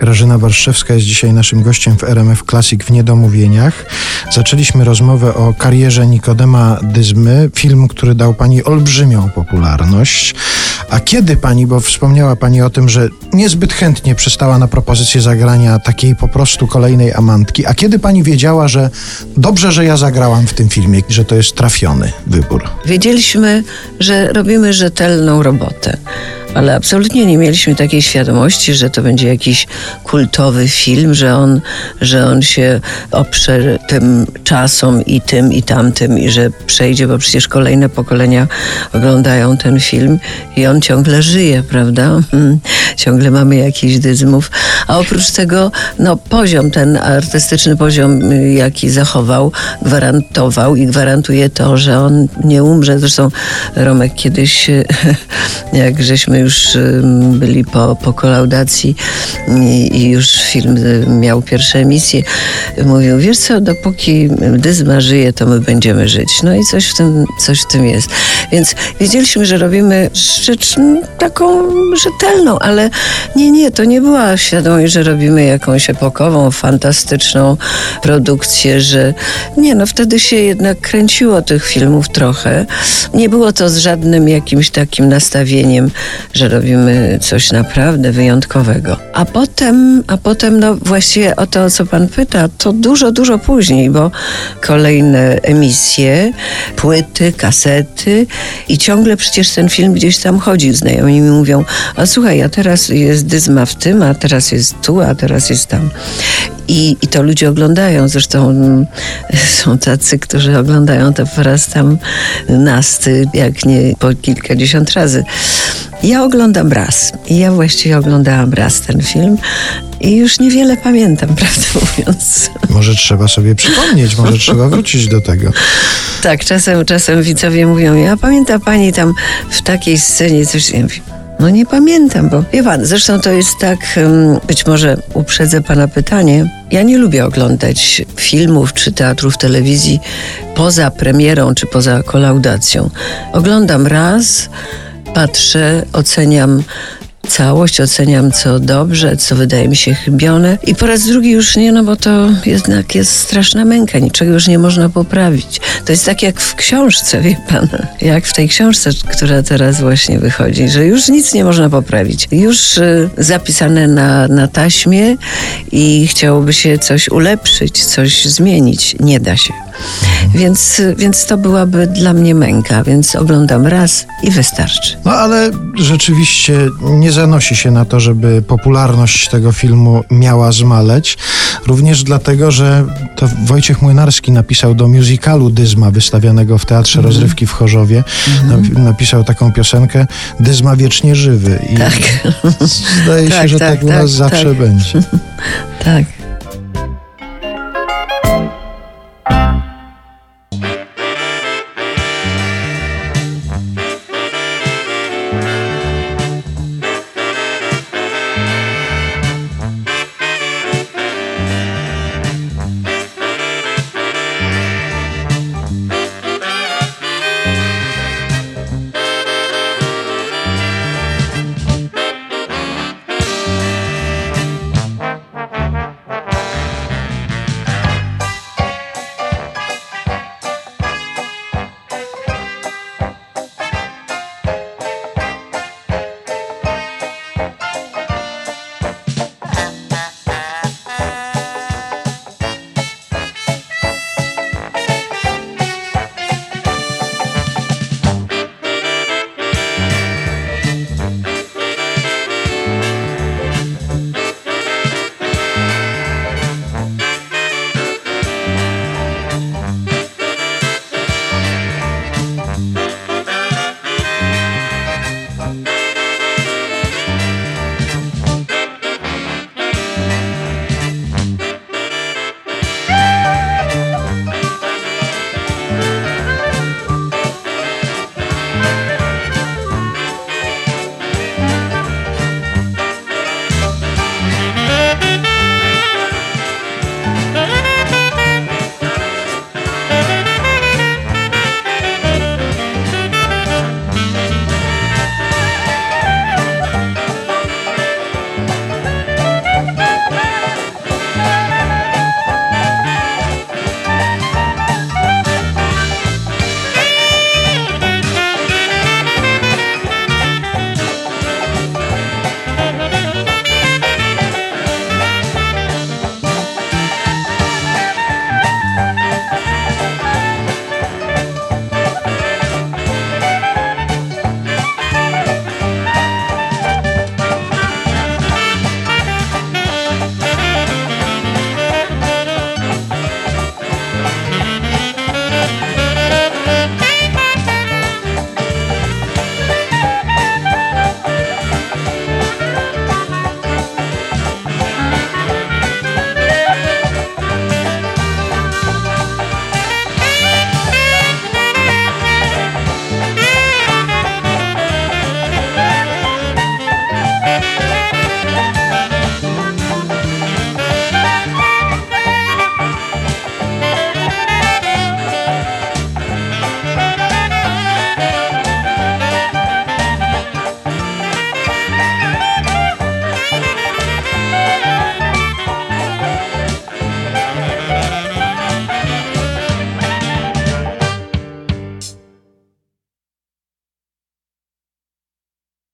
Grażyna Warszewska jest dzisiaj naszym gościem w RMF Classic w Niedomówieniach. Zaczęliśmy rozmowę o karierze Nikodema Dyzmy, film, który dał pani olbrzymią popularność. A kiedy pani, bo wspomniała pani o tym, że niezbyt chętnie przystała na propozycję zagrania takiej po prostu kolejnej amantki, a kiedy pani wiedziała, że dobrze, że ja zagrałam w tym filmie, że to jest trafiony wybór? Wiedzieliśmy, że robimy rzetelną robotę ale absolutnie nie mieliśmy takiej świadomości, że to będzie jakiś kultowy film, że on, że on się oprze tym czasom i tym i tamtym i że przejdzie, bo przecież kolejne pokolenia oglądają ten film i on ciągle żyje, prawda? Ciągle mamy jakiś dyzmów. A oprócz tego, no poziom, ten artystyczny poziom, jaki zachował, gwarantował i gwarantuje to, że on nie umrze. Zresztą Romek kiedyś, jak żeśmy już byli po, po kolaudacji i, już film miał pierwsze emisje, mówił, wiesz co, dopóki Dyzma żyje, to my będziemy żyć. No i coś w tym, coś w tym jest. Więc wiedzieliśmy, że robimy rzecz taką rzetelną, ale nie, nie, to nie była świadomość, że robimy jakąś epokową, fantastyczną produkcję, że nie, no wtedy się jednak kręciło tych filmów trochę. Nie było to z żadnym jakimś takim nastawieniem, że robimy coś naprawdę wyjątkowego. A potem, a potem, no właściwie o to, o co pan pyta, to dużo, dużo później, bo kolejne emisje, płyty, kasety i ciągle przecież ten film gdzieś tam chodzi. Znajomi mi mówią, a słuchaj, a teraz jest dyzma w tym, a teraz jest tu, a teraz jest tam. I, I to ludzie oglądają. Zresztą mm, są tacy, którzy oglądają to po raz tam nasty, jak nie po kilkadziesiąt razy. Ja oglądam raz. I ja właściwie oglądałam raz ten film. I już niewiele pamiętam, prawdę mówiąc. Może trzeba sobie przypomnieć, może trzeba wrócić do tego. Tak, czasem, czasem widzowie mówią, ja pamięta pani tam w takiej scenie coś. Ja mówię, no nie pamiętam, bo wie pan, zresztą to jest tak, być może uprzedzę pana pytanie. Ja nie lubię oglądać filmów czy teatrów telewizji poza premierą czy poza kolaudacją. Oglądam raz, patrzę, oceniam całość, oceniam co dobrze, co wydaje mi się chybione i po raz drugi już nie, no bo to jednak jest straszna męka, niczego już nie można poprawić. To jest tak jak w książce, wie pan, jak w tej książce, która teraz właśnie wychodzi, że już nic nie można poprawić. Już y, zapisane na, na taśmie i chciałoby się coś ulepszyć, coś zmienić. Nie da się. Więc, więc to byłaby dla mnie męka, więc oglądam raz i wystarczy. No ale rzeczywiście nie zanosi się na to, żeby popularność tego filmu miała zmaleć. Również dlatego, że to Wojciech Młynarski napisał do musicalu Dyzma wystawianego w Teatrze mm. Rozrywki w Chorzowie. Mm. Napisał taką piosenkę Dyzma wiecznie żywy. I tak. zdaje się, tak, że tak, tak u nas tak, zawsze tak. będzie. tak.